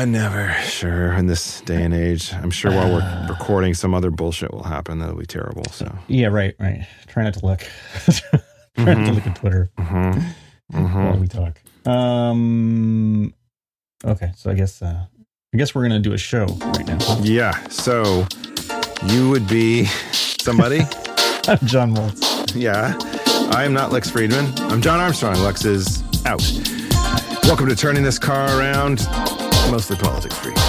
Uh, never. Sure. In this day and age, I'm sure while we're recording, some other bullshit will happen that'll be terrible. So. Yeah, right, right. Try not to look. Try not to look at Twitter hmm while we talk. Um. Okay, so I guess uh, I guess we're gonna do a show right now. huh? Yeah. So you would be somebody. I'm John Moltz. yeah. I am not Lex Friedman. I'm Jon Armstrong. Lex is out. Welcome to turning this car around. Mostly politics free.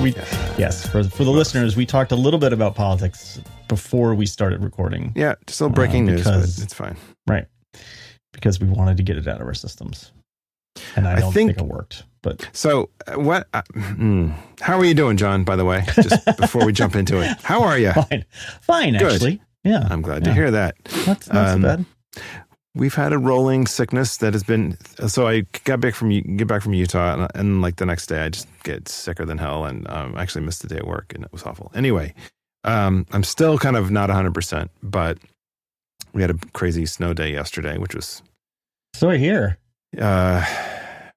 We yes for for the listeners, we talked a little bit about politics before we started recording, Yeah. Just a little breaking Uh, news, but because- it's fine. right? Because we wanted to get it out of our systems, and I I don't think- think, it worked. But So, uh, what? Uh, hmm. how are you doing, John? By the way, just before we jump into it, how are you? fine, fine. Good. Actually, yeah, I'm glad to hear that. that's not Um, so bad. We've had a rolling sickness that has been. So I got back from get back from Utah, and, and like the next day, I just get sicker than hell, and um, I actually missed a day at work, and it was awful. Anyway, um, I'm still kind of not 100, percent but we had a crazy snow day yesterday, which was. So hear. Uh,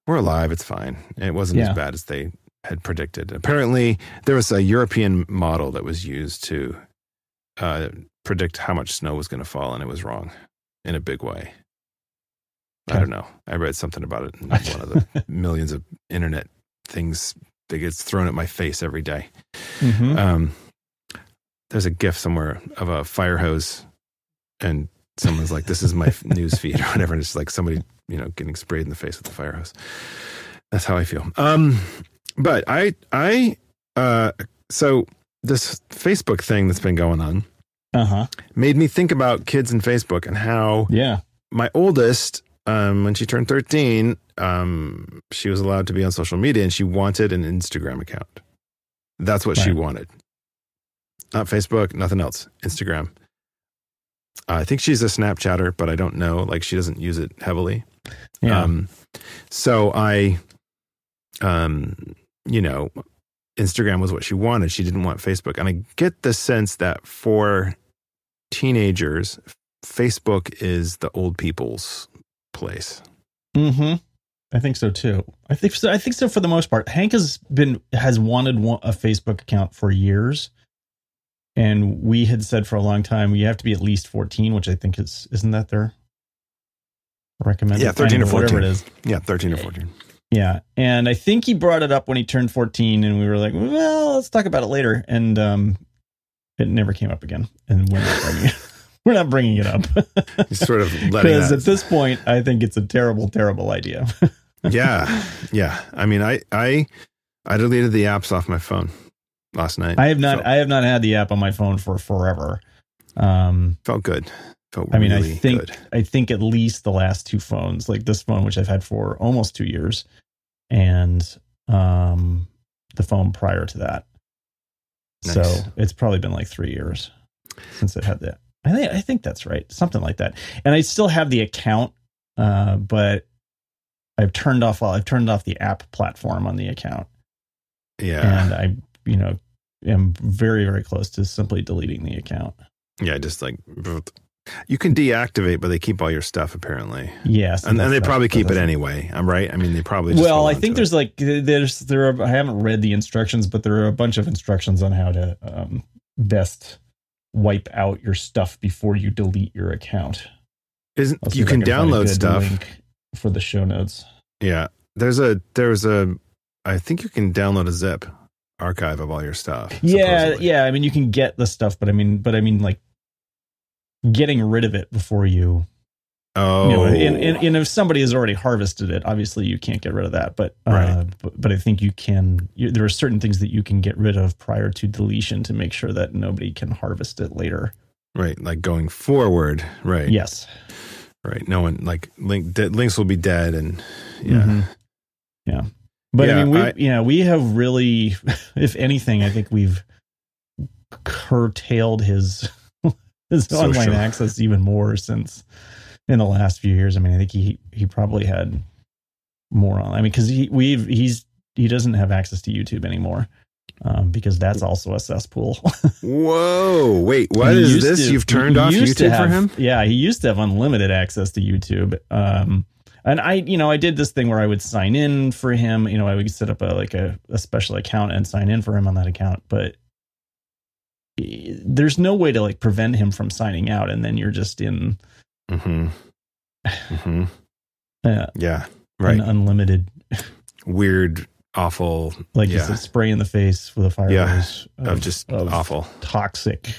we're alive. It's fine. It wasn't Yeah. as bad as they had predicted. Apparently, there was a European model that was used to uh, predict how much snow was going to fall, and it was wrong in a big way. I don't know. I read something about it in one of the millions of internet things that gets thrown at my face every day. Mhm. Um, there's a GIF somewhere of a fire hose, and someone's like, "This is my news feed" or whatever. And it's like somebody, you know, getting sprayed in the face with a fire hose. That's how I feel. Um, but I, I, uh, so this Facebook thing that's been going on Uh huh. made me think about kids and Facebook and how Yeah. my oldest, um, when she turned 13, um, she was allowed to be on social media and she wanted an Instagram account. That's what she wanted. Not Facebook, nothing else. Instagram. I think she's a Snapchatter, but I don't know. Like she doesn't use it heavily. Yeah. Um, so I, um, you know, Instagram was what she wanted. She didn't want Facebook. And I get the sense that for teenagers, Facebook is the old people's place. hmm I think so too. I think so. I think so for the most part. Hank has been has wanted a Facebook account for years, and we had said for a long time you have to be at least fourteen, which I think is isn't that their recommended? Yeah, 13 or whatever it is. Yeah, 13 or 14. Yeah, and I think he brought it up when he turned fourteen, and we were like, well, let's talk about it later, and um, it never came up again, and we're not bringing it. We're not bringing it up sort of letting because at this point, I think it's a terrible, terrible idea. yeah, yeah. I mean, I, I, I deleted the apps off my phone last night. I have not. Felt, I have not had the app on my phone for forever. Um, felt good. Felt I mean, really I think good. I think at least the last two phones, like this phone, which I've had for almost two years, and um, the phone prior to that. Nice. So it's probably been like three years since it had that. I think I think that's right, something like that. And I still have the account, uh, but I've turned off. I've turned off the app platform on the account, Yeah, and I, you know, am very very close to simply deleting the account. yeah. Just like you can deactivate, but they keep all your stuff apparently, Yes, and, and they probably keep it anyway. I'm right. I mean, they probably. Just Well, I think to it. there's like there's there are I haven't read the instructions, but there are a bunch of instructions on how to um, best wipe out your stuff before you delete your account. Isn't you I can download stuff. for the show notes. Yeah, there's a there's a. I think you can download a zip archive of all your stuff. Yeah, supposedly. yeah. I mean, you can get the stuff, but I mean, but I mean, like getting rid of it before you, Oh, you know, and, and, and if somebody has already harvested it, obviously you can't get rid of that. But uh, Right. but, but I think you can. You, there are certain things that you can get rid of prior to deletion to make sure that nobody can harvest it later. right. Like going forward, right? Yes. right. No one like link de- links will be dead, and yeah, Mhm. Yeah. But Yeah, I mean, we I- yeah, we have really, if anything, I think we've curtailed his his Social. online access even more since in the last few years. I mean, I think he he probably had more on. I mean, because he we've he's he doesn't have access to YouTube anymore. um, because that's also a cesspool. Whoa! Wait, what He is this? to- You've turned off YouTube for him? Yeah, he used to have unlimited access to YouTube. Um, and I, you know, I did this thing where I would sign in for him. You know, I would set up a like a, a special account and sign in for him on that account. But there's no way to like prevent him from signing out, and then you're just in Mm-hmm. Mm-hmm. uh, Yeah. an Right. unlimited, Weird, awful, like Yeah. said, spray in the face with a fire Yeah, hose of just of awful. toxic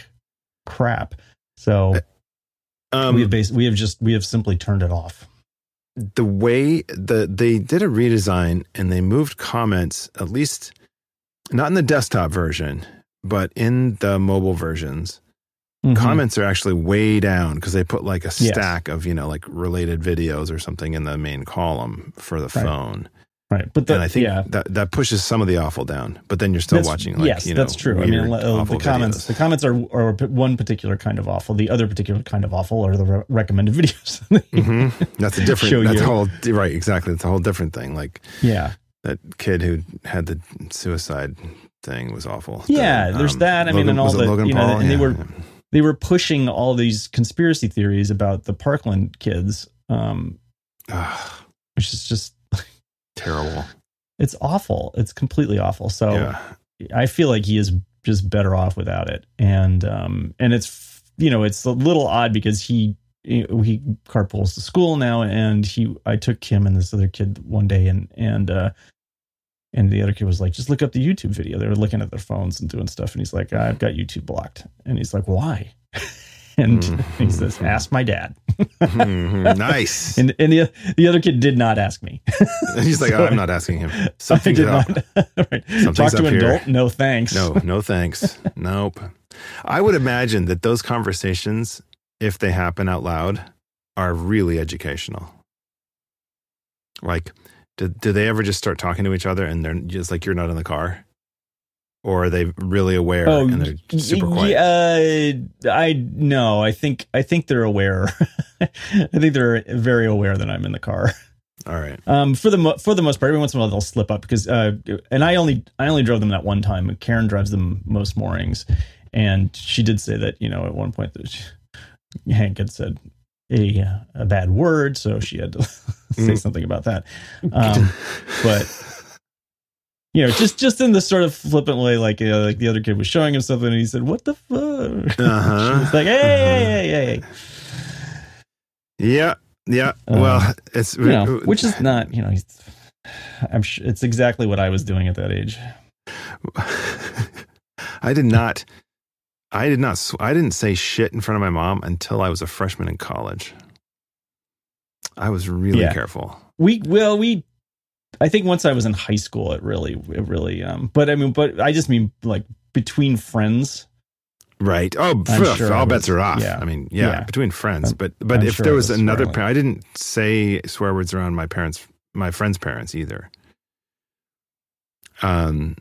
crap. So Um, we have bas- we have just we have simply turned it off. the way the they did a redesign and they moved comments at least not in the desktop version but in the mobile versions Mhm. comments are actually way down because they put like a Yes. stack of you know like related videos or something in the main column for the Right. phone right, but the, and i think yeah, that that pushes some of the awful down but then you're still That's- watching like yes, you know that's true. I mean, uh, the comments videos. the comments are are one particular kind of awful. The other particular kind of awful are the re- recommended videos. Mhm. that's a different Show that's you. a whole right exactly that's a whole different thing like yeah, that kid who had the suicide thing was awful. Yeah, The, there's that. I mean, and all the- Logan you know, Paul? and they Yeah. were- they were pushing all these conspiracy theories about the Parkland kids, um, which is just terrible. it's awful. It's completely awful. So yeah, I feel like he is just better off without it. And um and it's you know it's a little odd because he he carpools to school now and he I took him and this other kid one day and and uh and the other kid was like just look up the YouTube video. They were looking at their phones and doing stuff and he's like I've got YouTube blocked. And he's like why? and he says ask my dad. Mhm. nice. And and the the other kid did not ask me. He's like, so- oh, I'm not asking him. Something's did up. not. right. Something's Talk to an here. adult? No thanks. No, no thanks. nope. I would imagine that those conversations, if they happen out loud, are really educational. Like, do, do they ever just start talking to each other and they're just like, you're not in the car? Or are they really aware Oh, and they're super quiet? Yeah, I no. I think I think they're aware. I think they're very aware that I'm in the car. All right. Um, for the mo- for the most part, every once in a while they'll slip up because uh, and I only I only drove them that one time. Karen drives them most mornings, and she did say that you know at one point that she, Hank had said a a bad word, so she had to say Mm. something about that. Um, but you know, just just in the sort of flippant way, like uh, like the other kid was showing him something, and he said, "What the fuck?" Uh-huh. She was like, "Hey, hey, hey, hey, hey." Yeah, yeah. Um, well, it's You know, which is not, you know, he's, I'm sure it's exactly what I was doing at that age. I did not. I did not. sw- I didn't say shit in front of my mom until I was a freshman in college. I was really Yeah. careful. We well, we, I think once I was in high school, it really, it really, um, but I mean, but I just mean like between friends. Right. Oh, pff, sure all bets are off. yeah. I mean, yeah, Yeah. between friends. I'm- But but I'm if sure there was was another parent, I didn't say swear words around my parents, my friends' parents either. Um,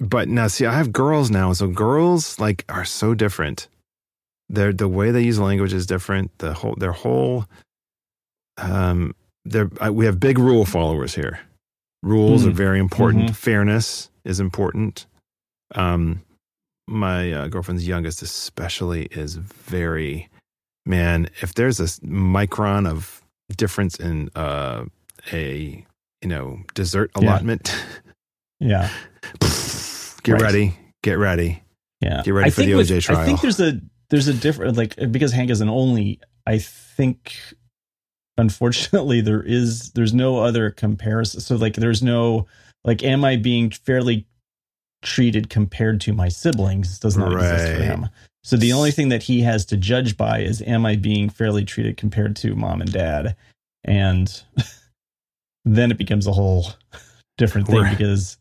but now see, I have girls now, so girls like are so different. Their the way they use language is different. The whole their whole um, they're we have big rule followers here. Rules Mhm. are very important. Mhm. Fairness is important. Um, my uh, girlfriend's youngest, especially, is very man. If there's a micron of difference in uh, a you know dessert Yeah. allotment, Yeah, get Right. ready, get ready. yeah. Get ready I for the OJ with- trial. I think there's a there's a different like because Hank is an only. I think unfortunately there is there's no other comparison. So like there's no like am I being fairly treated compared to my siblings does not exist for him. So the only thing that he has to judge by is am I being fairly treated compared to mom and dad, and then it becomes a whole different thing We're- because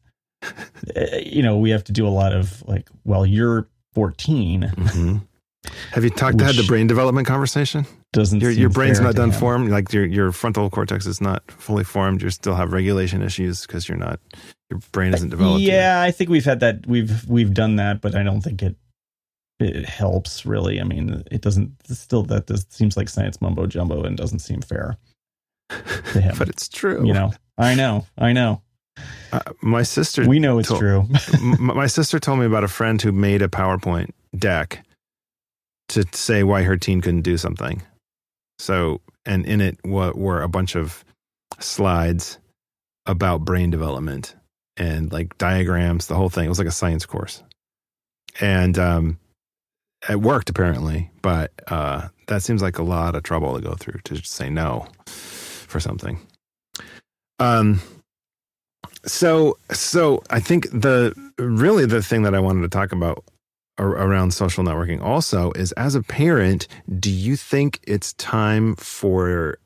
you know we have to do a lot of like well you're 14 Mhm. Have you talked had the brain development conversation? doesn't Your your brain's not done him. formed. Like your your frontal cortex is not fully formed. You still have regulation issues because you're not. Your brain isn't developed. yet. yeah i think we've had that we've we've done that but i don't think it it helps really i mean it doesn't still that this seems like science mumbo jumbo and doesn't seem fair to him. but it's true. you know i know i know Uh, my sister, we know it's to- true. m- my sister told me about a friend who made a PowerPoint deck to say why her teen couldn't do something. So, and in it were a bunch of slides about brain development and like diagrams, the whole thing. It was like a science course. And um, it worked apparently, but uh, that seems like a lot of trouble to go through to just say no for something. Um, so so I think the really the thing that I wanted to talk about ar- around social networking also is as a parent, do you think it's time for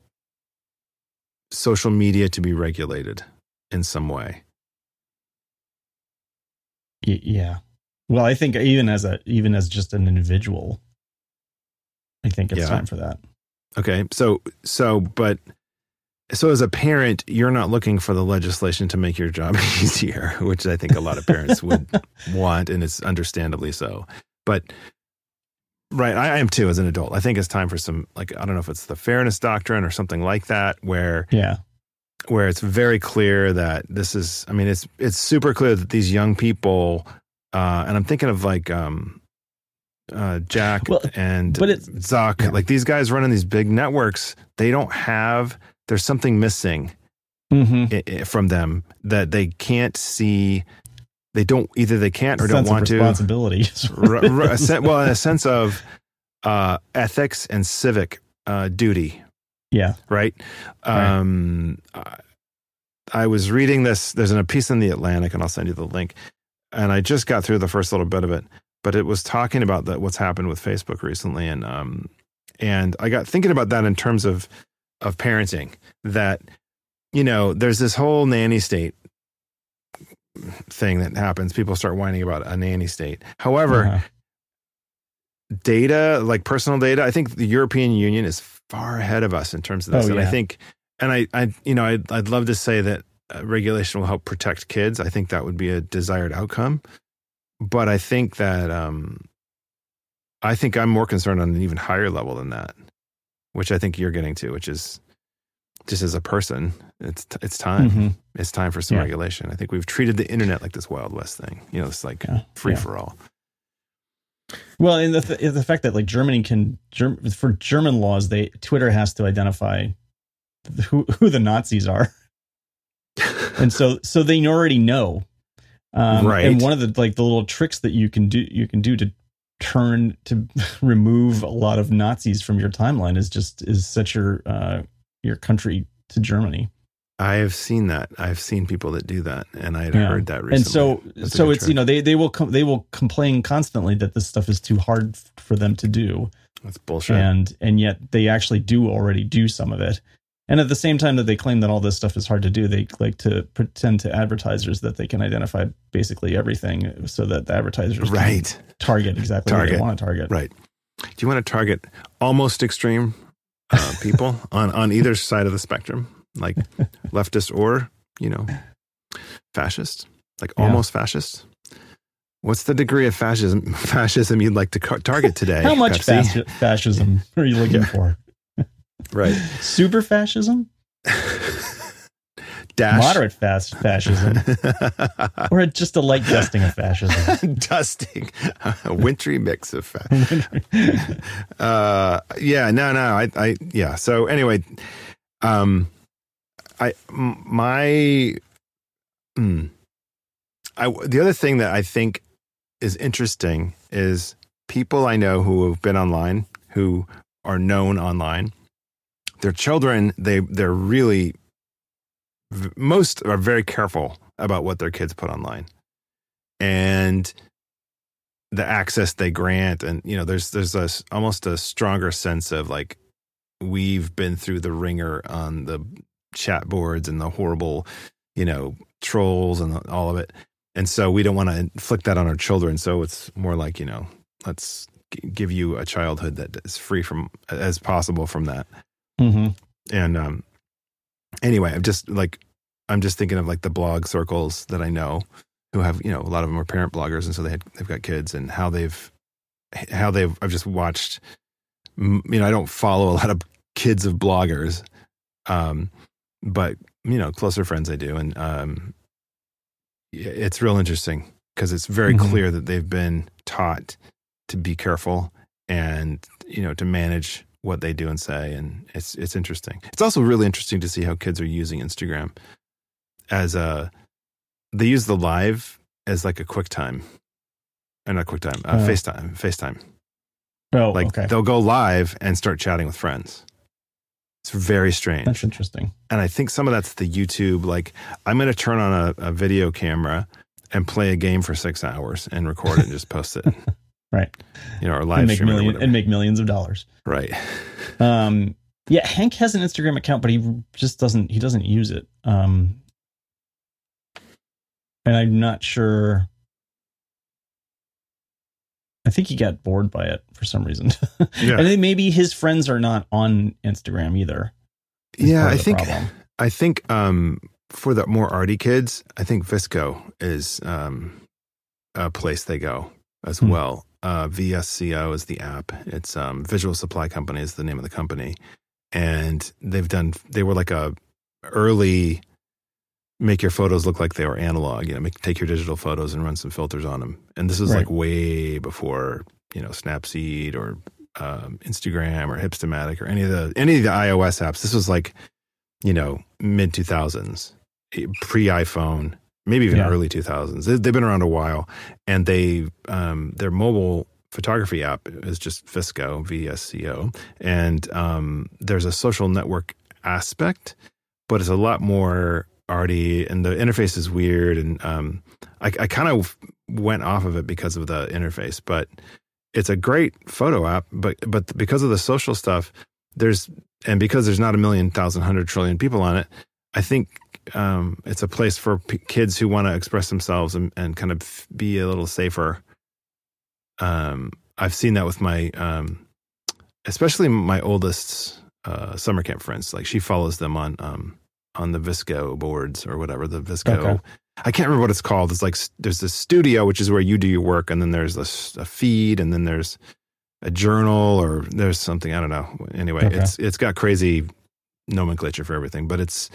social media to be regulated in some way? Yeah. Well, I think even as a even as just an individual, I think it's Yeah. time for that. Okay, so so but so as a parent, you're not looking for the legislation to make your job easier, which I think a lot of parents would want, and it's understandably so. But right, I, I am too as an adult. I think it's time for some like I don't know if it's the fairness doctrine or something like that, where Yeah. where it's very clear that this is i mean it's it's super clear that these young people uh and i'm thinking of like um uh jack Well, and but it's- zuck yeah. like these guys running these big networks they don't have there's something missing Mm-hmm. i- i- from them that they can't see they don't either they can't or don't want to responsibility. R- r- a well in a sense of uh ethics and civic uh duty yeah. right? Right. Um, I, I was reading this. There's a piece in the Atlantic, and I'll send you the link. And I just got through the first little bit of it, but it was talking about that what's happened with Facebook recently, and um, and I got thinking about that in terms of of parenting. That you know, there's this whole nanny state thing that happens. People start whining about a nanny state. However, Uh-huh. data, like personal data, I think the European Union is far ahead of us in terms of this. Oh, and I think, and I, I, you know, I'd, I'd love to say that uh, regulation will help protect kids. I think that would be a desired outcome. But I think that, um, I think I'm more concerned on an even higher level than that, which I think you're getting to, which is just as a person, it's it's time. Mhm. It's time for some Yeah. regulation. I think we've treated the internet like this Wild West thing. You know, it's like Yeah. free Yeah. for all. Well, and the th- the fact that like Germany can Germ- for German laws, they Twitter has to identify who who the Nazis are, and so so they already know. Um, Right. And one of the like the little tricks that you can do you can do to turn to remove a lot of Nazis from your timeline is just is set your uh, your country to Germany. I have seen that. I've seen people that do that, and I had Yeah. heard that recently. and so That's so it's you know they they will com- they will complain constantly that this stuff is too hard for them to do. that's bullshit. and and yet they actually do already do some of it and at the same time that they claim that all this stuff is hard to do they like to pretend to advertisers that they can identify basically everything so that the advertisers right, target exactly target. what they want to target right. Do you want to target almost extreme uh, people on on either side of the spectrum, like leftist or you know fascist, like Yeah. almost fascist? What's the degree of fascism fascism you'd like to target today? how much fascism are you looking for Right. super fascism Dash. moderate fast fascism or just a light dusting of fascism Dusting, a wintry mix of fascism. uh, yeah, no, no, I, I, yeah. So anyway, um, I, my, mm, I, the other thing that I think is interesting is people I know who have been online, who are known online. Their children, they, they're really, most are very careful about what their kids put online. And the access they grant and you know there's there's almost a stronger sense of like we've been through the ringer on the chat boards and the horrible you know trolls and all of it. And so we don't want to inflict that on our children. So it's more like you know let's give you a childhood that is free from as possible from that hmm and um anyway i'm just like i'm just thinking of like the blog circles that i know who have you know a lot of them are parent bloggers and so they had, they've got kids and how they've how they've i've just watched you know i don't follow a lot of kids of bloggers um but you know closer friends i do and um it's real interesting because it's very Mhm. clear that they've been taught to be careful and you know to manage what they do and say and it's it's interesting it's also really interesting to see how kids are using instagram as a they use the live as like a quick time or not quick time uh, Oh. facetime facetime Oh, like okay. they'll go live and start chatting with friends it's very strange That's interesting. and I think some of that's the YouTube. Like, I'm going to turn on a, a video camera and play a game for six hours and record it and just post it. Right. You know, or live And make stream it or million and make millions of dollars. right. Um, yeah, Hank has an Instagram account, but he just doesn't. He doesn't use it. Um, and I'm not sure. I think he got bored by it for some reason. Yeah. and then maybe his friends are not on Instagram either. is Yeah, I think problem. I think um, for the more arty kids, I think VSCO is um, a place they go as Hmm. well. Uh, VSCO is the app. It's um, Visual Supply Company is the name of the company, and they've done. They were like a early make your photos look like they were analog. You know, make, take your digital photos and run some filters on them. And this is Right. like way before you know Snapseed or um, Instagram or Hipstamatic or any of the any of the iOS apps. This was like you know mid two thousands, pre iPhone, maybe even Yeah. early two thousands. They've been around a while, and they um, their mobile photography app is just Visco VSCO, and um, there's a social network aspect, but it's a lot more arty, and the interface is weird, and um, I, I kind of went off of it because of the interface, but it's a great photo app, but but because of the social stuff, there's and because there's not a million, thousand, hundred trillion people on it, I think um, it's a place for p- kids who want to express themselves and, and kind of be a little safer. Um, I've seen that with my, um, especially my oldest uh, summer camp friends. Like she follows them on um, on the VSCO boards or whatever the VSCO. Okay. I can't remember what it's called. It's like there's this studio, which is where you do your work, and then there's this a feed, and then there's a journal, or there's something I don't know. Anyway, Okay. it's it's got crazy nomenclature for everything, but it's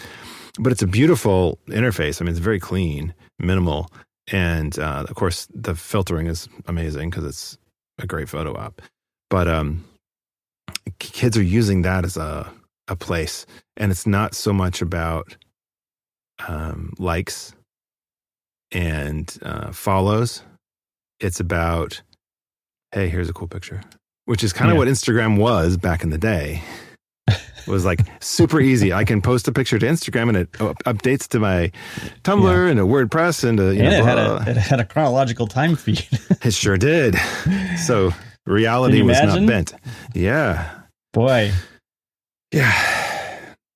but it's a beautiful interface. I mean, it's very clean, minimal, and uh, of course the filtering is amazing because it's a great photo app. But um, k- kids are using that as a a place, and it's not so much about um, likes and uh, follows. It's about, hey, here's a cool picture, which is kind of Yeah. what Instagram was back in the day. It was like super easy. I can post a picture to Instagram and it updates to my Tumblr and a WordPress and a, you and know, it had a it had a chronological time feed. it sure did. So reality was imagine? not bent. Yeah. Boy, Yeah.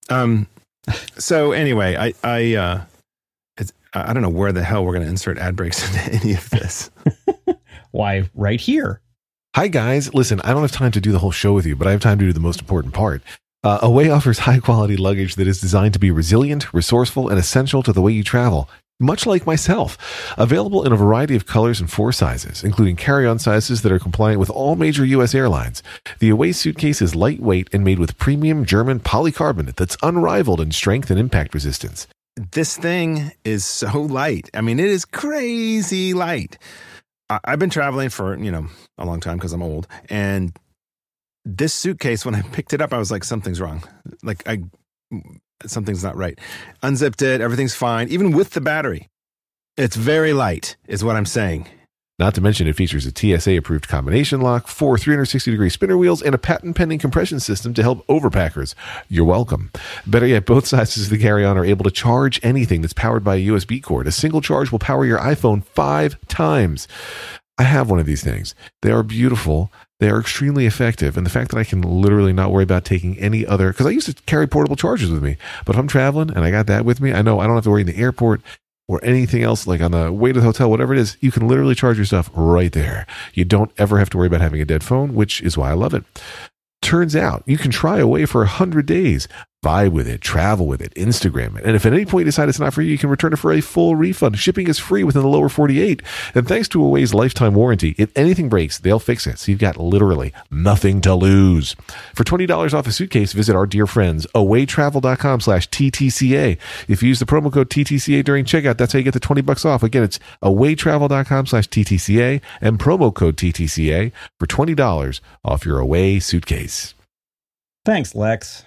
Um. So anyway, I I uh, it's I I don't know where the hell we're going to insert ad breaks into any of this. why right here? Hi, guys. Listen, I don't have time to do the whole show with you, but I have time to do the most important part. Uh, Away offers high quality luggage that is designed to be resilient, resourceful, and essential to the way you travel, much like myself. Available in a variety of colors and four sizes, including carry on sizes that are compliant with all major U.S. airlines. The Away suitcase is lightweight and made with premium German polycarbonate that's unrivaled in strength and impact resistance. This thing is so light. I mean, it is crazy light. I've been traveling for you know a long time because I'm old, and this suitcase when I picked it up, I was like, something's wrong. Like I, something's not right. Unzipped it, everything's fine, even with the battery. It's very light, is what I'm saying. Not to mention, it features a TSA approved combination lock, four 360 degree spinner wheels, and a patent pending compression system to help overpackers. You're welcome. Better yet, both sizes of the carry on are able to charge anything that's powered by a USB cord. A single charge will power your iPhone five times. I have one of these things. They are beautiful. They are extremely effective. And the fact that I can literally not worry about taking any other, because I used to carry portable chargers with me, but if I'm traveling and I got that with me, I know I don't have to worry in the airport or anything else, like on the way to the hotel, whatever it is, you can literally charge your stuff right there. You don't ever have to worry about having a dead phone, which is why I love it. Turns out you can try away for 100 days. Vibe with it, travel with it, Instagram it. And if at any point you decide it's not for you, you can return it for a full refund. Shipping is free within the lower 48. And thanks to Away's lifetime warranty, if anything breaks, they'll fix it. So you've got literally nothing to lose. For $20 off a suitcase, visit our dear friends, awaytravel.com slash TTCA. If you use the promo code TTCA during checkout, that's how you get the 20 bucks off. Again, it's awaytravel.com slash TTCA and promo code TTCA for $20 off your Away suitcase. Thanks, Lex.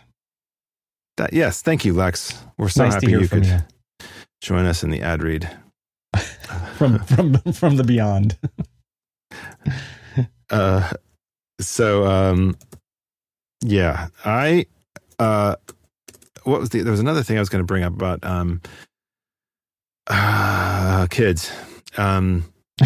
That, yes, thank you, Lex. We're so nice happy you could you join us in the ad read. from from from the beyond. Uh, so um, yeah, I uh, what was the? There was another thing I was going to bring up about um, uh, kids. Um,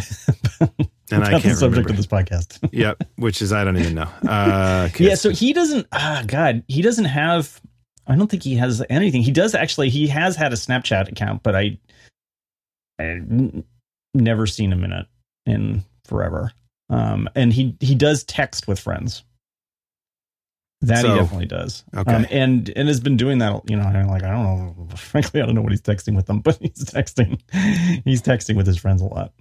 and I Not the can't subject remember. of this podcast. yep, which is I don't even know. Uh, yeah, so he doesn't. Ah, God, he doesn't have. I don't think he has anything. He does actually. He has had a Snapchat account, but I, I never seen him in it in forever. Um, and he he does text with friends. That So, he definitely does. okay. Um, and and has been doing that. You know, like I don't know. Frankly, I don't know what he's texting with them, but he's texting. He's texting with his friends a lot,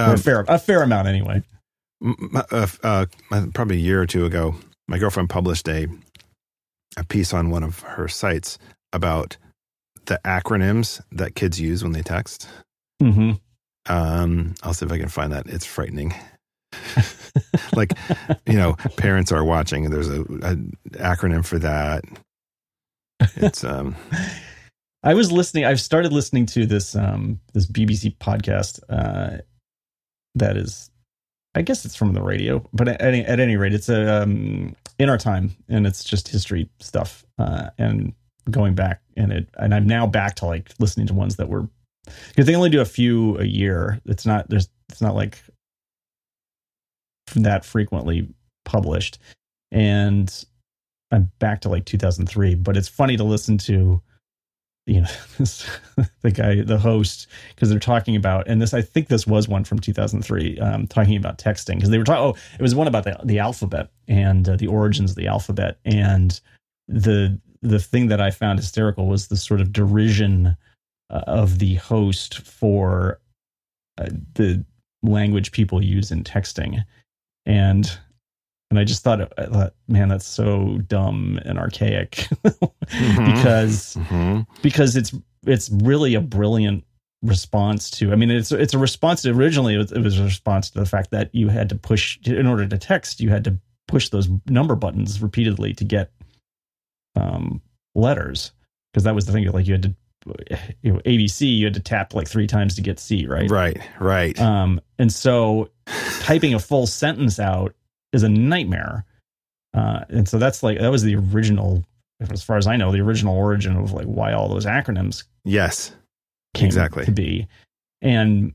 or a Um, fair a fair amount anyway. uh, uh, probably a year or two ago, my girlfriend published a a piece on one of her sites about the acronyms that kids use when they text. hmm Um, I'll see if I can find that. It's frightening. like, you know, parents are watching. And there's a, a acronym for that. It's um, I was listening. I've started listening to this um this BBC podcast uh, that is, I guess it's from the radio, but at any, at any rate, it's a um, in our time, and it's just history stuff uh, and going back, and it and I'm now back to like listening to ones that were because they only do a few a year. It's not there's it's not like that frequently published, and I'm back to like 2003. But it's funny to listen to you know this, the guy the host because they're talking about and this i think this was one from 2003 um, talking about texting because they were talking oh it was one about the, the alphabet and uh, the origins of the alphabet. And the the thing that i found hysterical was the sort of derision uh, of the host for uh, the language people use in texting. And and i just thought I thought, man that's so dumb and archaic because mhm. because it's it's really a brilliant response to i mean it's it's a response to originally it was, it was a response to the fact that you had to push in order to text you had to push those number buttons repeatedly to get um letters because that was the thing like you had to you know abc you had to tap like three times to get c right right, right. um and so typing a full sentence out is a nightmare uh and so that's like that was the original as far as i know the original origin of like why all those acronyms yes, came Exactly. to be. And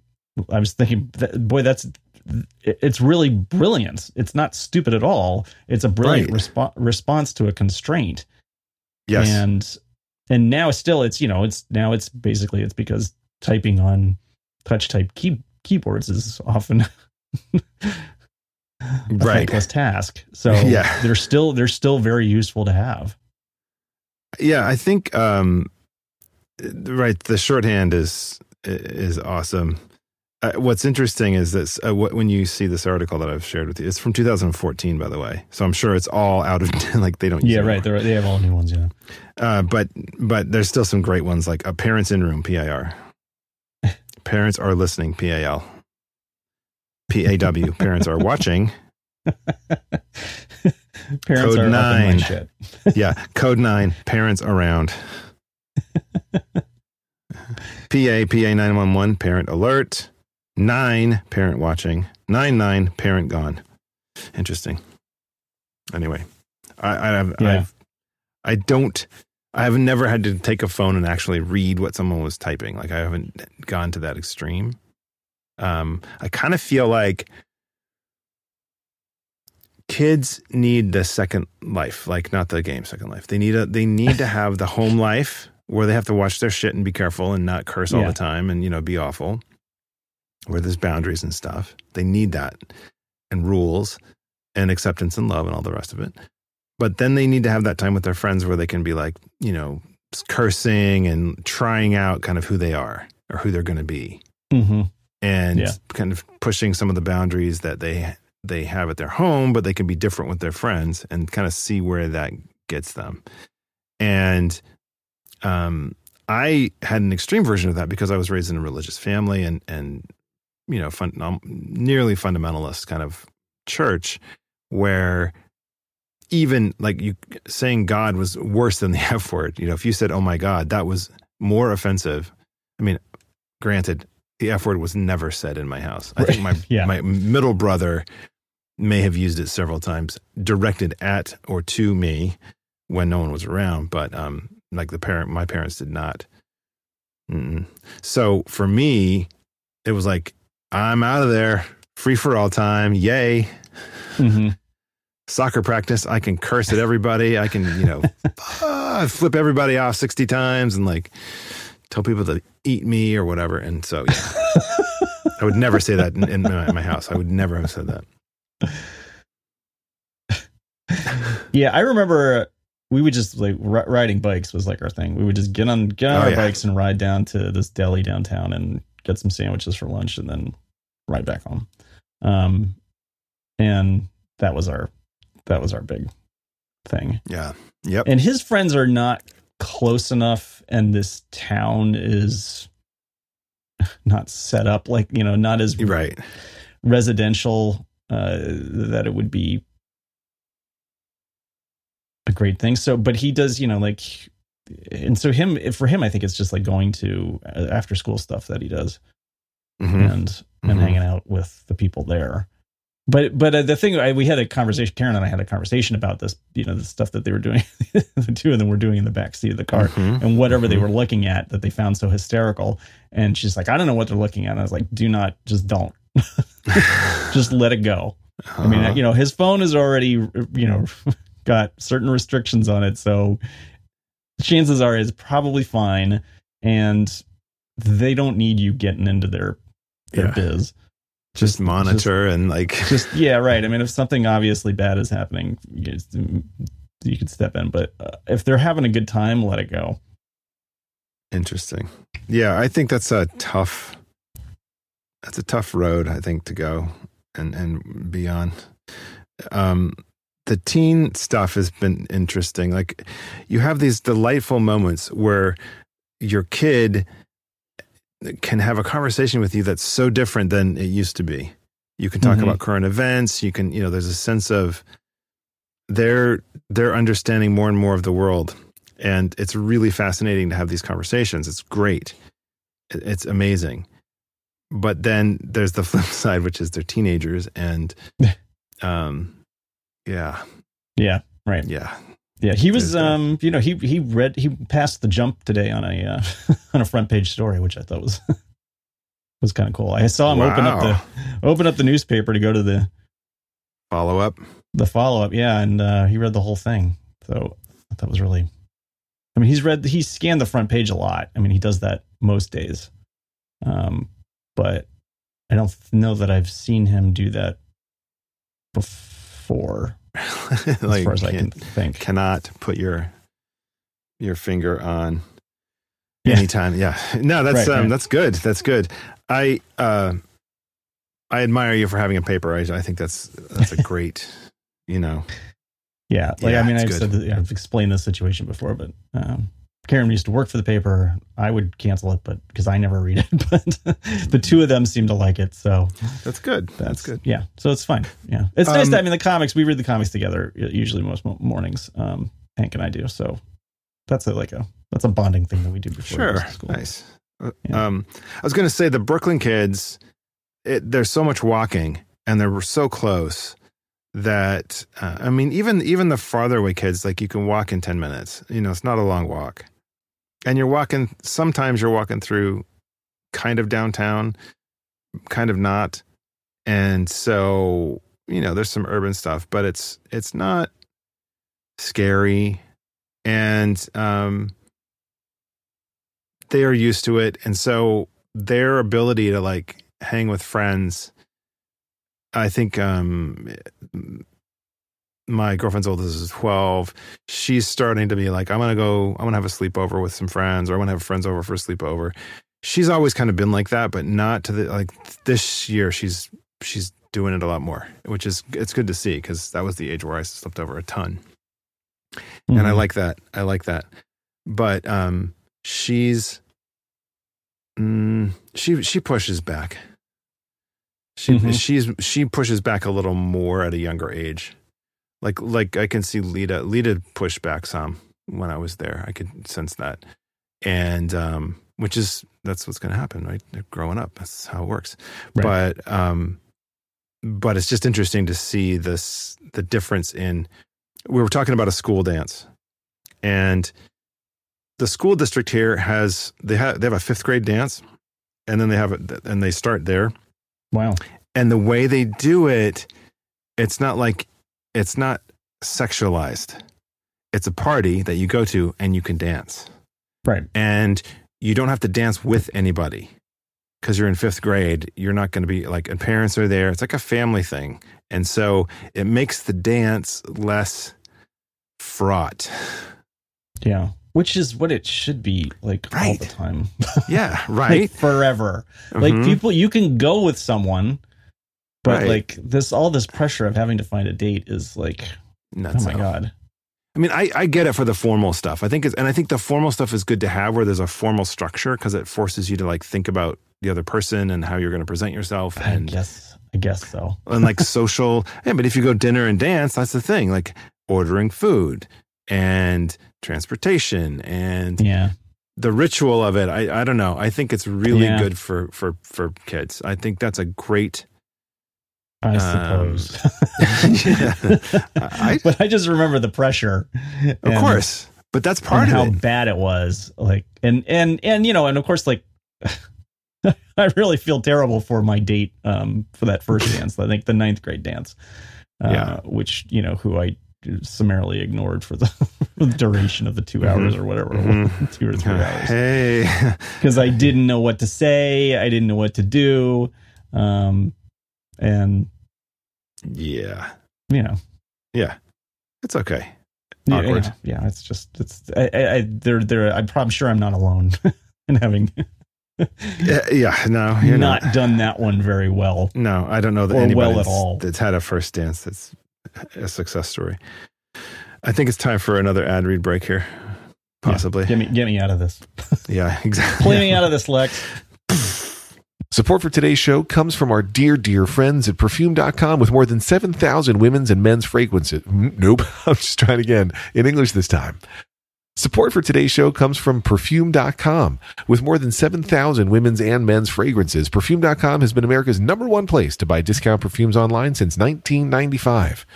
I was thinking, that, boy, that's it's really brilliant. It's not stupid at all. It's a brilliant Right. respo- response to a constraint. yes. And and now still, it's you know, it's now it's basically it's because typing on touch type key, keyboards is often Right. thankless task. So Yeah. they're still they're still very useful to have. Yeah, I think um, right. The shorthand is is awesome. Uh, what's interesting is this: uh, what, when you see this article that I've shared with you, it's from 2014, by the way. So I'm sure it's all out of like they don't. Use Yeah, right. They're, they have all new ones. Yeah. Uh, but but there's still some great ones like a parents in room PIR. Parents are listening PAL. PAW. Parents are watching. Parents Code are up in my nine. shit. Yeah. Code nine. Parents around. PA PA nine one one. Parent alert. Nine. Parent watching. Nine nine. Parent gone. Interesting. Anyway, I I have Yeah. I've, I don't. I have never had to take a phone and actually read what someone was typing. Like I haven't gone to that extreme. Um, I kind of feel like kids need the second life, like not the game second life. They need a they need to have the home life where they have to watch their shit and be careful and not curse all Yeah. the time and you know be awful. Where there's boundaries and stuff. They need that and rules and acceptance and love and all the rest of it. but then they need to have that time with their friends where they can be like, you know, cursing and trying out kind of who they are or who they're going to be Mm-hmm. And Yeah. kind of pushing some of the boundaries that they they have at their home, but they can be different with their friends and kind of see where that gets them. And um, I had an extreme version of that because I was raised in a religious family and and you know fun, um, nearly fundamentalist kind of church where even like you saying God was worse than the F word. You know, if you said, "Oh my God," that was more offensive. I mean, granted, the F word was never said in my house. I think my Yeah. my middle brother may have used it several times, directed at or to me when no one was around. But um, like the parent, my parents did not. Mm-mm. So for me, it was like I'm out of there, free for all time, yay! Mm-hmm. Soccer practice, I can curse at everybody. I can, you know, ah, flip everybody off sixty times and like tell people to eat me or whatever. And so, yeah, I would never say that in, in my, my house. I would never have said that. Yeah, I remember we would just like ri- riding bikes was like our thing. We would just get on get on Oh, our yeah. bikes and ride down to this deli downtown and get some sandwiches for lunch and then ride back home. Um, and that was our that was our big thing. Yeah. Yep. And his friends are not close enough, and this town is not set up like you know not as right. residential uh, that it would be a great thing. So, but he does, you know, like, and so him for him, I think it's just like going to uh, after school stuff that he does Mhm. and and Mhm. hanging out with the people there. But but uh, the thing I, we had a conversation. Karen and I had a conversation about this. You know, the stuff that they were doing. the two of them were doing in the back seat of the car Mhm. and whatever they Mhm. were looking at that they found so hysterical. And she's like, I don't know what they're looking at. And I was like, do not, just don't, just let it go. I mean, Uh-huh. you know, his phone is already, you know, got certain restrictions on it. So chances are it's probably fine. And they don't need you getting into their, their Yeah. biz. Just monitor and like Just, yeah, right. I mean, if something obviously bad is happening, you, you could step in. But uh, if they're having a good time, let it go. Interesting. Yeah, I think that's a tough that's a tough road, I think, to go and and beyond. Um the teen stuff has been interesting. Like you have these delightful moments where your kid can have a conversation with you that's so different than it used to be. You can talk Mhm. about current events, you can, you know, there's a sense of they're they're understanding more and more of the world. And it's really fascinating to have these conversations. It's great. It's amazing. But then there's the flip side which is they're teenagers and um yeah. Yeah, right. yeah Yeah, he was. Um, you know, he he read he passed the jump today on a uh, on a front page story, which I thought was was kind of cool. I saw him open up the open up the newspaper to go to the follow up the follow up. Yeah, and uh, he read the whole thing. So that was really. I mean, he's read he scanned the front page a lot. I mean, he does that most days, um, but I don't know that I've seen him do that before, as far as I can think. cannot put your your finger on Yeah. anytime. Yeah. No that's Right, um right. that's good. That's good. I uh i admire you for having a paper. I, I think that's that's a great you know. Yeah, like Yeah, I mean, I've said that, I've explained this situation before, but um, Karen used to work for the paper. I would cancel it, but because I never read it. But the two of them seem to like it, so that's good that's, that's good Yeah, so it's fine. Yeah, it's nice. Um, That, I mean, the comics we read the comics together usually most mornings. Um, Hank and I do. So that's a, like a that's a bonding thing that we do before. Sure. school. Nice. Uh, Yeah. Um, I was going to say the Brooklyn kids, it, there's so much walking and they're so close that, uh, I mean, even, even the farther away kids, like you can walk in 10 minutes, you know, it's not a long walk and you're walking, sometimes you're walking through kind of downtown, kind of not. And so, you know, there's some urban stuff, but it's, it's not scary and, um, they are used to it and so their ability to like hang with friends i think um my girlfriend's oldest is 12. She's starting to be like, I'm going to go, I'm going to have a sleepover with some friends or I want to have friends over for a sleepover. She's always kind of been like that, but not to the, like this year, she's, she's doing it a lot more, which is, it's good to see because that was the age where I slept over a ton. And I Mhm. like that. I like that. But, um, she's, mm, she, she pushes back. She, Mhm. she's, she pushes back a little more at a younger age like like I can see Lita Lita push back some when I was there. I could sense that, and um, which is that's what's going to happen, right? They're growing up. That's how it works. Right. But um, but it's just interesting to see this the difference in. We were talking about a school dance, and the school district here has they have they have a fifth grade dance, and then they have it and they start there Wow. and the way they do it it's not like it's not sexualized it's a party that you go to and you can dance Right. and you don't have to dance with anybody because you're in fifth grade you're not going to be like and parents are there it's like a family thing and so it makes the dance less fraught Yeah. Which is what it should be like all the time. yeah like right forever. Like Mhm. people you can go with someone, but Right. like this all this pressure of having to find a date is like Nuts oh my out. god. I mean, I, I get it for the formal stuff. I think it's, and I think the formal stuff is good to have where there's a formal structure because it forces you to like think about the other person and how you're going to present yourself and yes, I guess so. and like social. Yeah, but if you go dinner and dance, that's the thing. Like ordering food and transportation and Yeah. the ritual of it. I I don't know. I think it's really Yeah. good for for for kids. I think that's a great. I Um, suppose. yeah. I- but I just remember the pressure. Of and- course, but that's part how of it. How bad it was. Like and and and you know, and of course like I really feel terrible for my date um for that first dance. I think the ninth grade dance. Uh, Yeah. which, you know, who I summarily ignored for the, for the duration of the 2 Mhm. hours or whatever, it was, two or three hours. Hey. because I didn't know what to say. I didn't know what to do. Um, and Yeah. you know, Yeah. It's okay. yeah, Awkward. Yeah, yeah, it's just it's. I, I, I they're they're. I'm probably sure I'm not alone in having Yeah, yeah no, you're not, not. done that one very well. No, I don't know that anybody well at that's, all. that's had a first dance that's a success story. I think it's time for another ad read break here. Possibly. Get me get me out of this. Yeah, exactly. Play me out of this, Lex. Support for today's show comes from our dear, dear friends at perfume.com with more than 7,000 women's and men's fragrances. Mm, Nope, I'm just trying again in English this time. Support for today's show comes from perfume.com. With more than 7,000 women's and men's fragrances, perfume.com has been America's number one place to buy discount perfumes online since 1995.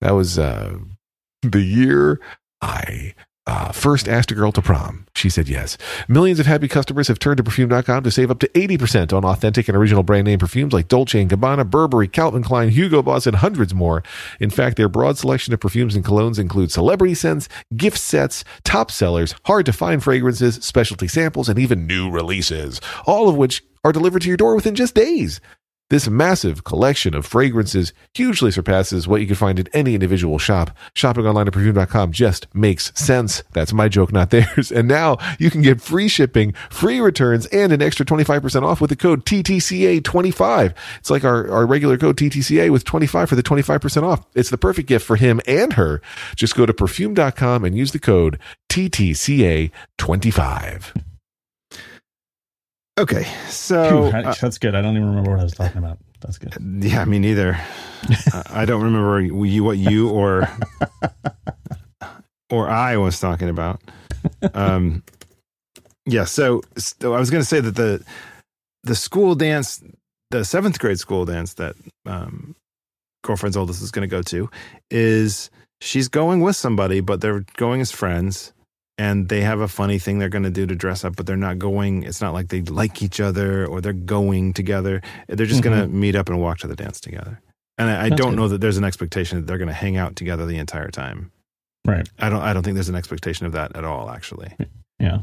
That was uh, the year I uh, first asked a girl to prom. She said yes. Millions of happy customers have turned to perfume.com to save up to 80% on authentic and original brand name perfumes like Dolce & Gabbana, Burberry, Calvin Klein, Hugo Boss, and hundreds more. In fact, their broad selection of perfumes and colognes include celebrity scents, gift sets, top sellers, hard to find fragrances, specialty samples, and even new releases, all of which are delivered to your door within just days. This massive collection of fragrances hugely surpasses what you can find at any individual shop. Shopping online at perfume.com just makes sense. That's my joke, not theirs. And now you can get free shipping, free returns, and an extra 25% off with the code TTCA25. It's like our, our regular code TTCA with 25 for the 25% off. It's the perfect gift for him and her. Just go to perfume.com and use the code TTCA25. Okay. Phew, So, I- uh, that's good. I don't even remember what I was talking about. That's good. yeah, me neither. I don't remember you what you or or I was talking about. Um, yeah. So, so I was going to say that the the school dance, the seventh grade school dance that um, girlfriend's oldest is going to go to, is she's going with somebody, but they're going as friends. And they have a funny thing they're going to do to dress up, but they're not going. It's not like they like each other or they're going together. They're just going to meet up and walk to the dance together. And I, I don't good. know that there's an expectation that they're going to hang out together the entire time. Right. I don't. I don't think there's an expectation of that at all. Actually. Yeah.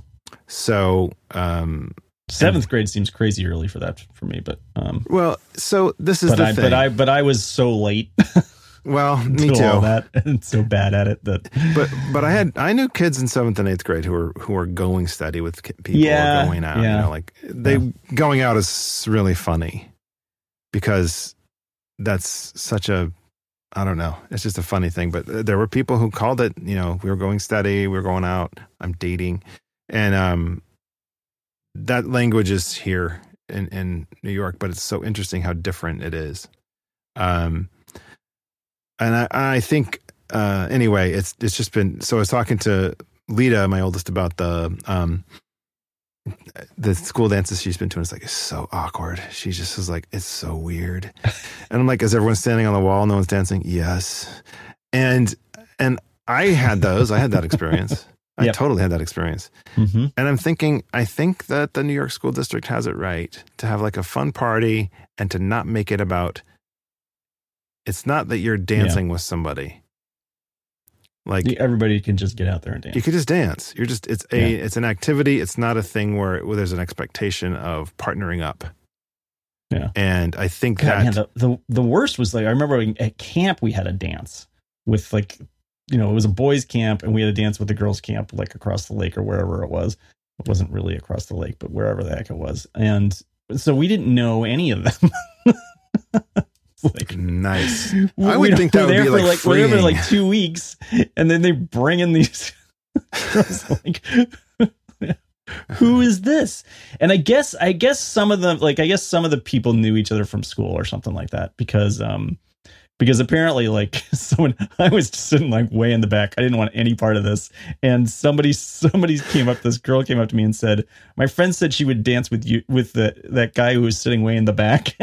So, um, Seventh grade seems crazy early for that for me, but um, well, so this is but the I thing. but I but I was so late. Well, me do all too. that and so bad at it that But but I had I knew kids in seventh and eighth grade who were who were going steady with people Yeah, going out. yeah. You know, like they going out is really funny because that's such a I don't know. It's just a funny thing. But there were people who called it. You know, we were going steady. We were going out. I'm dating, and um, that language is here in in New York. But it's so interesting how different it is. Um, and I I think uh, anyway, it's it's just been so. I was talking to Lita, my oldest, about the um, the school dances she's been doing. It's like it's so awkward. She just is like it's so weird, and I'm like, is everyone standing on the wall? No one's dancing. Yes, and and I had those. I had that experience. I Yep. totally had that experience. Mhm. And I'm thinking, I think that the New York School District has it right to have like a fun party and to not make it about. It's not that you're dancing with somebody. Like everybody can just get out there and dance. you could just dance. You're just it's a Yeah. it's an activity. It's not a thing where, where there's an expectation of partnering up. Yeah. And I think God, that man, the, the the worst was like I remember at camp we had a dance with like you know it was a boys camp and we had a dance with the girls camp like across the lake or wherever it was. It wasn't really across the lake, but wherever the heck it was. And so we didn't know any of them. Like nice. I would think that would be, like, we were there for like two weeks, and then they bring in these. like, who is this? And I guess I guess some of them like I guess some of the people knew each other from school or something like that because um because apparently like someone I was just sitting like way in the back. I didn't want any part of this. And somebody somebody came up this girl came up to me and said, "My friend said she would dance with you with the that guy who was sitting way in the back."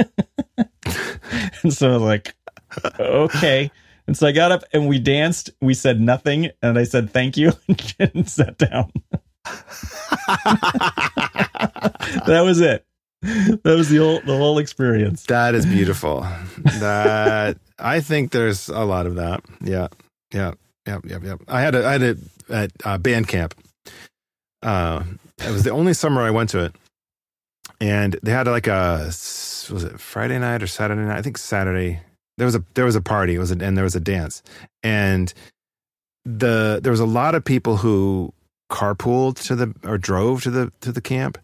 and so I was like, "Okay." And so I got up and we danced. We said nothing, and I said thank you and sat down. that was it. That was the whole the whole experience. that is beautiful. that I think there's a lot of that. Yeah. Yeah. Yep. Yep. Yep. I had a I had it at uh, band camp. Uh, it was the only summer I went to it, and they had like a was it Friday night or Saturday night? I think Saturday. There was a there was a party. It was a, and there was a dance, and the there was a lot of people who carpooled to the or drove to the to the camp,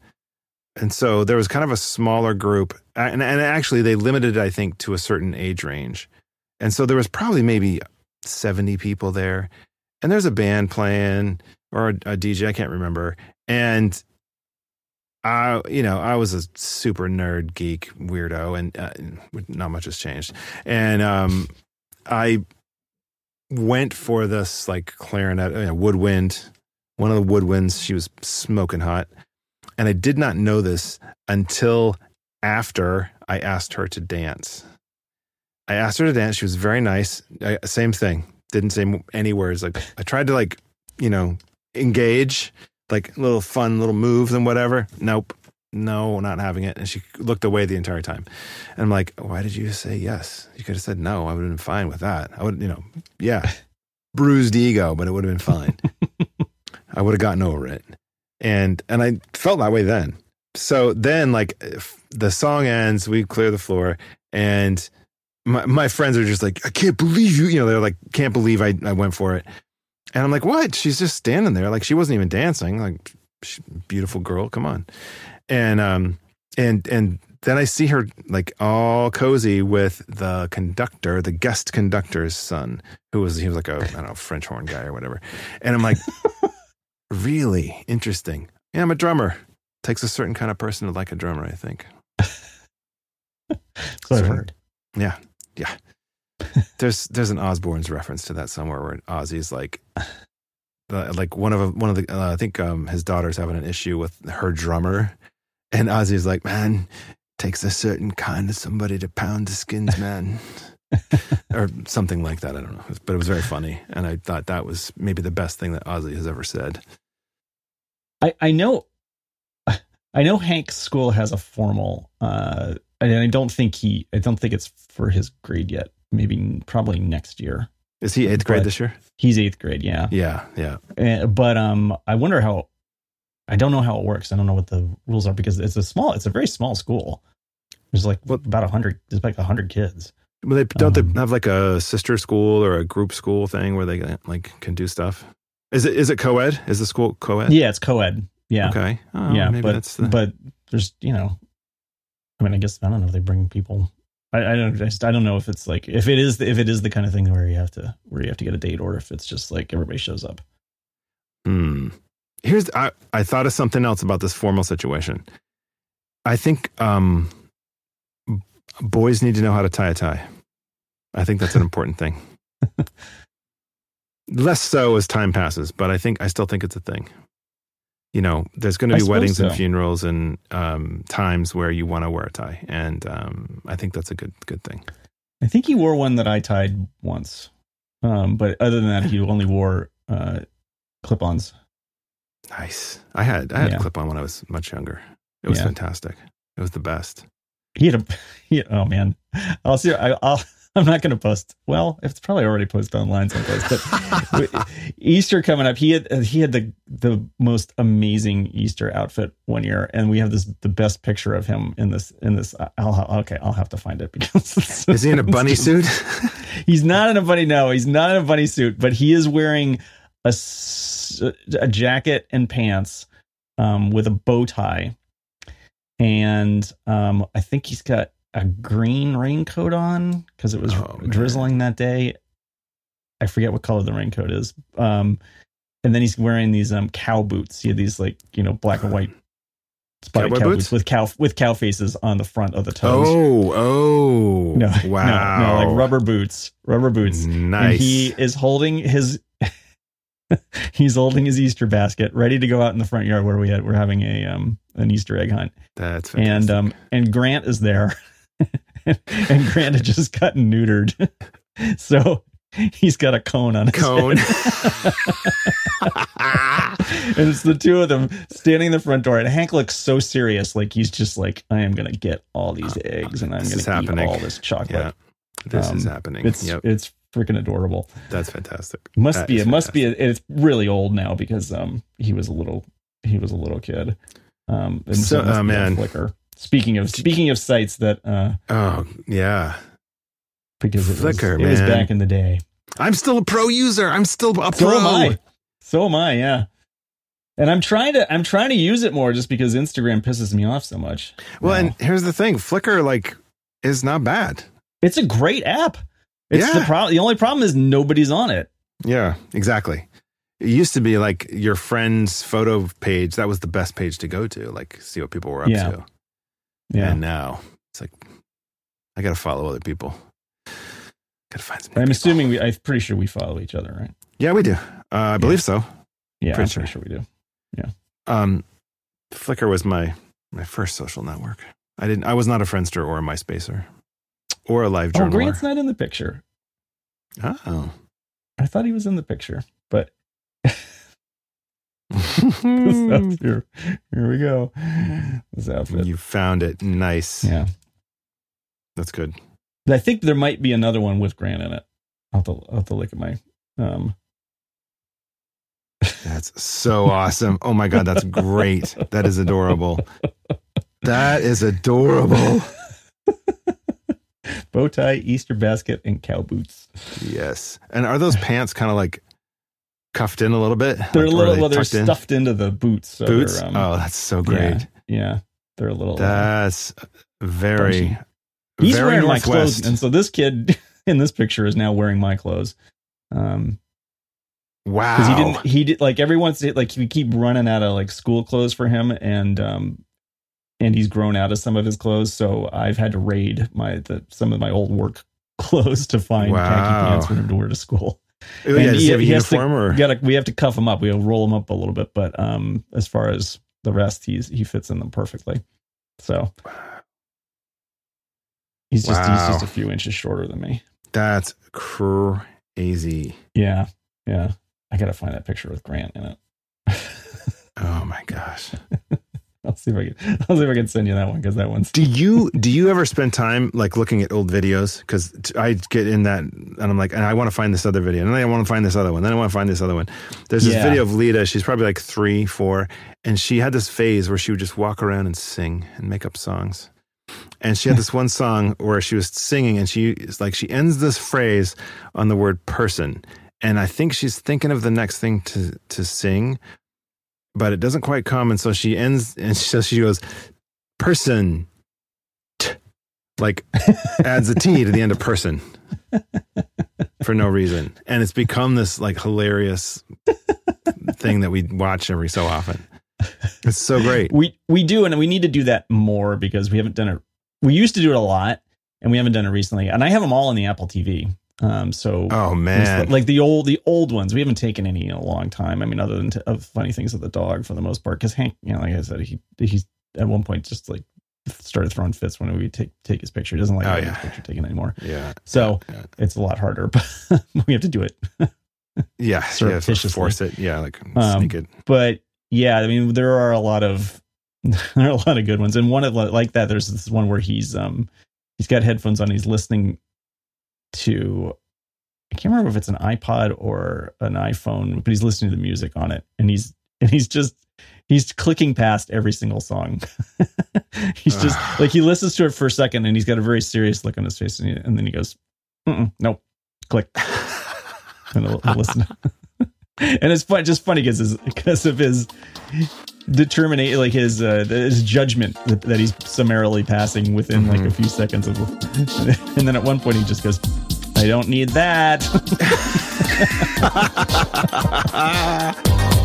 and so there was kind of a smaller group, and and actually they limited it, I think to a certain age range, and so there was probably maybe seventy people there, and there's a band playing or a, a DJ I can't remember, and I you know I was a super nerd geek weirdo, and uh, not much has changed, and um I went for this like clarinet uh, woodwind one of the woodwinds. She was smoking hot. And i did not know this until after i asked her to dance. I asked her to dance. She was very nice. I, same thing. Didn't say any words. Like i tried to like you know engage like little fun little moves and whatever. Nope. No not having it. And she looked away the entire time. And i'm like why did you say yes? You could have said no. I would have been fine with that. I would you know yeah. Bruised ego but it would have been fine. I would have gotten over it. And and I felt that way then. So then like if the song ends, we clear the floor and my my friends are just like, I can't believe you, you know, they're like, can't believe I, I went for it. And I'm like, what? She's just standing there. Like she wasn't even dancing. Like beautiful girl, come on. And um and and then I see her like all cozy with the conductor, the guest conductor's son, who was he was like a I don't know French horn guy or whatever. And I'm like, really interesting. Yeah, I'm a drummer. Takes a certain kind of person to like a drummer, I think. That's what I've So- heard. There's there's an Osbournes reference to that somewhere where Ozzy's like, uh, like one of one of the uh, I think um, his daughter's having an issue with her drummer, and Ozzy's like, man, takes a certain kind of somebody to pound the skins, man. or something like that. I don't know, but it was very funny, and I thought that was maybe the best thing that Ozzy has ever said. I, I know I know Hank's school has a formal uh and I don't think he I don't think it's for his grade yet. Maybe probably next year. Is he eighth grade this year? He's eighth grade, yeah. Yeah, yeah. Uh, but um I wonder how I don't know how it works. I don't know what the rules are because it's a small it's a very small school. There's like What- about a hundred there's like a hundred kids. Well, they don't Um, they have like a sister school or a group school thing where they like can do stuff. Is it is it co-ed? Is the school co-ed? Yeah, it's co-ed. Yeah, Okay. Oh, yeah, maybe but that's the. but there's you know, I mean, I guess I don't know if they bring people. I, I don't I just I don't know if it's like if it is if it is the kind of thing where you have to where you have to get a date or if it's just like everybody shows up. Hmm. Here's I, I thought of something else about this formal situation. I think um, boys need to know how to tie a tie. I think that's an important thing. Less so as time passes, but I think I still think it's a thing. You know, there's going to be weddings and funerals and um, times where you want to wear a tie, and um, I think that's a good good thing. I think he wore one that I tied once, um, but other than that, he only wore uh, clip-ons. Nice. I had I had Yeah. a clip on when I was much younger. It was Yeah. fantastic. It was the best. He had a, he, oh man, I'll see. I, I'll, I'm not going to post. Well, it's probably already posted online someplace. But Easter coming up, he had he had the the most amazing Easter outfit one year, and we have this the best picture of him in this in this. I'll okay, I'll have to find it because Is he in a bunny suit? He's not in a bunny. No, he's not in a bunny suit, but he is wearing a a jacket and pants um, with a bow tie, and um, I think he's got a green raincoat on because it was Oh, drizzling that day. I forget what color the raincoat is. Um, and then he's wearing these um cow boots. He had these like you know black and white spotted Cowboy cow boots? boots with cow with cow faces on the front of the toes. Oh, oh, No, wow, no, no, like rubber boots, rubber boots. Nice. And he is holding his he's holding his Easter basket, ready to go out in the front yard where we had we're having a um an Easter egg hunt. That's fantastic. And um and Grant is there. and Grant had just gotten neutered. so he's got a cone on his Cone. head. and it's the two of them standing in the front door. And Hank looks so serious, like he's just like, I am gonna get all these eggs and I'm This gonna eat happening. all this chocolate. yeah, this is Um, happening. It's yep, it's freaking adorable. that's fantastic. Must That be is it must be it's really old now because um he was a little he was a little kid. Um and So- oh, man. Flickr. Speaking of speaking of sites that uh Oh yeah, because it Flickr, was, it was back in the day. I'm still a pro user. I'm still a So pro. am I. So am I, yeah. And I'm trying to I'm trying to use it more just because Instagram pisses me off so much. Well, now. and here's the thing: Flickr like is not bad. it's a great app. It's Yeah. the problem the only problem is nobody's on it. Yeah, exactly. It used to be like your friend's photo page. That was the best page to go to, like see what people were up Yeah. to. Yeah. And now it's like I got to follow other people. Got to find some. I'm people. assuming we I'm pretty sure we follow each other, right? Yeah, we do. Uh, I believe so. Yeah, Pretty sure. pretty sure we do. Yeah. Um, Flickr was my my first social network. I didn't. I was not a Friendster or a MySpacer or a Live Oh, Journal. Grant's not in the picture. oh. I thought he was in the picture, but here, here we go. This outfit. you found it. Nice. Yeah. That's good. I think there might be another one with Grant in it. I'll have to, I'll have to look at my um That's so awesome. Oh my god, that's great. That is adorable. That is adorable. bow tie, Easter basket, and cow boots. Yes. And are those pants kind of like cuffed in a little bit? They're Like, a little they well, they're in? stuffed into the boots. So boots. Um, oh, that's so great. Yeah, they're a little. uh, That's very. Bunchy. he's very wearing my clothes, and so this kid in this picture is now wearing my clothes. Um, wow. because he didn't he did like every once like we keep running out of like school clothes for him and um and he's grown out of some of his clothes so i've had to raid my the some of my old work clothes to find khaki pants for him to wear to school Oh, yeah, and does he have a he has to- or? we gotta we have to cuff him up we roll him up a little bit but um as far as the rest he's he fits in them perfectly so he's just he's just a few inches shorter than me That's crazy. yeah yeah i gotta find that picture with grant in it Oh my gosh. I'll see if I can. I'll see if I can send you that one because that one's. Do you do you ever spend time like looking at old videos? Because I get in that and I'm like, and I want to find this other video, and then I want to find this other one, then I want to find this other one. There's this Yeah. video of Lita. She's probably like three, four, and she had this phase where she would just walk around and sing and make up songs. and she had this one song where she was singing, and she like she ends this phrase on the word person, and I think she's thinking of the next thing to to sing, but it doesn't quite come, and so she ends, and so she goes, person, t, like adds a T to the end of person for no reason, and it's become this like hilarious thing that we watch every so often. It's so great. We we do, and we need to do that more because we haven't done it. We used to do it a lot, and we haven't done it recently. And I have them all on the Apple TV. Um, so Oh man, like the old the old ones, we haven't taken any in a long time. I mean, other than t- of funny things with the dog for the most part. Because Hank, you know, like I said, he he's at one point just like started throwing fits when we take take his picture. He doesn't like Oh, yeah. his picture taken anymore. yeah, So yeah. it's a lot harder, but we have to do it. yeah, yeah, force it, yeah, like Um, sneak it. but yeah, I mean, there are a lot of there are a lot of good ones, and one of like that. There's this one where he's um he's got headphones on, he's listening to I can't remember if it's an iPod or an iPhone, but he's listening to the music on it, and he's and he's just he's clicking past every single song. he's just like he listens to it for a second, and he's got a very serious look on his face, and, he, and then he goes, "Nope, click." and he'll, he'll listen. and it's fun, just funny because because of his determination, like his uh, his judgment that, that he's summarily passing within like a few seconds of, and then at one point he just goes, "I don't need that."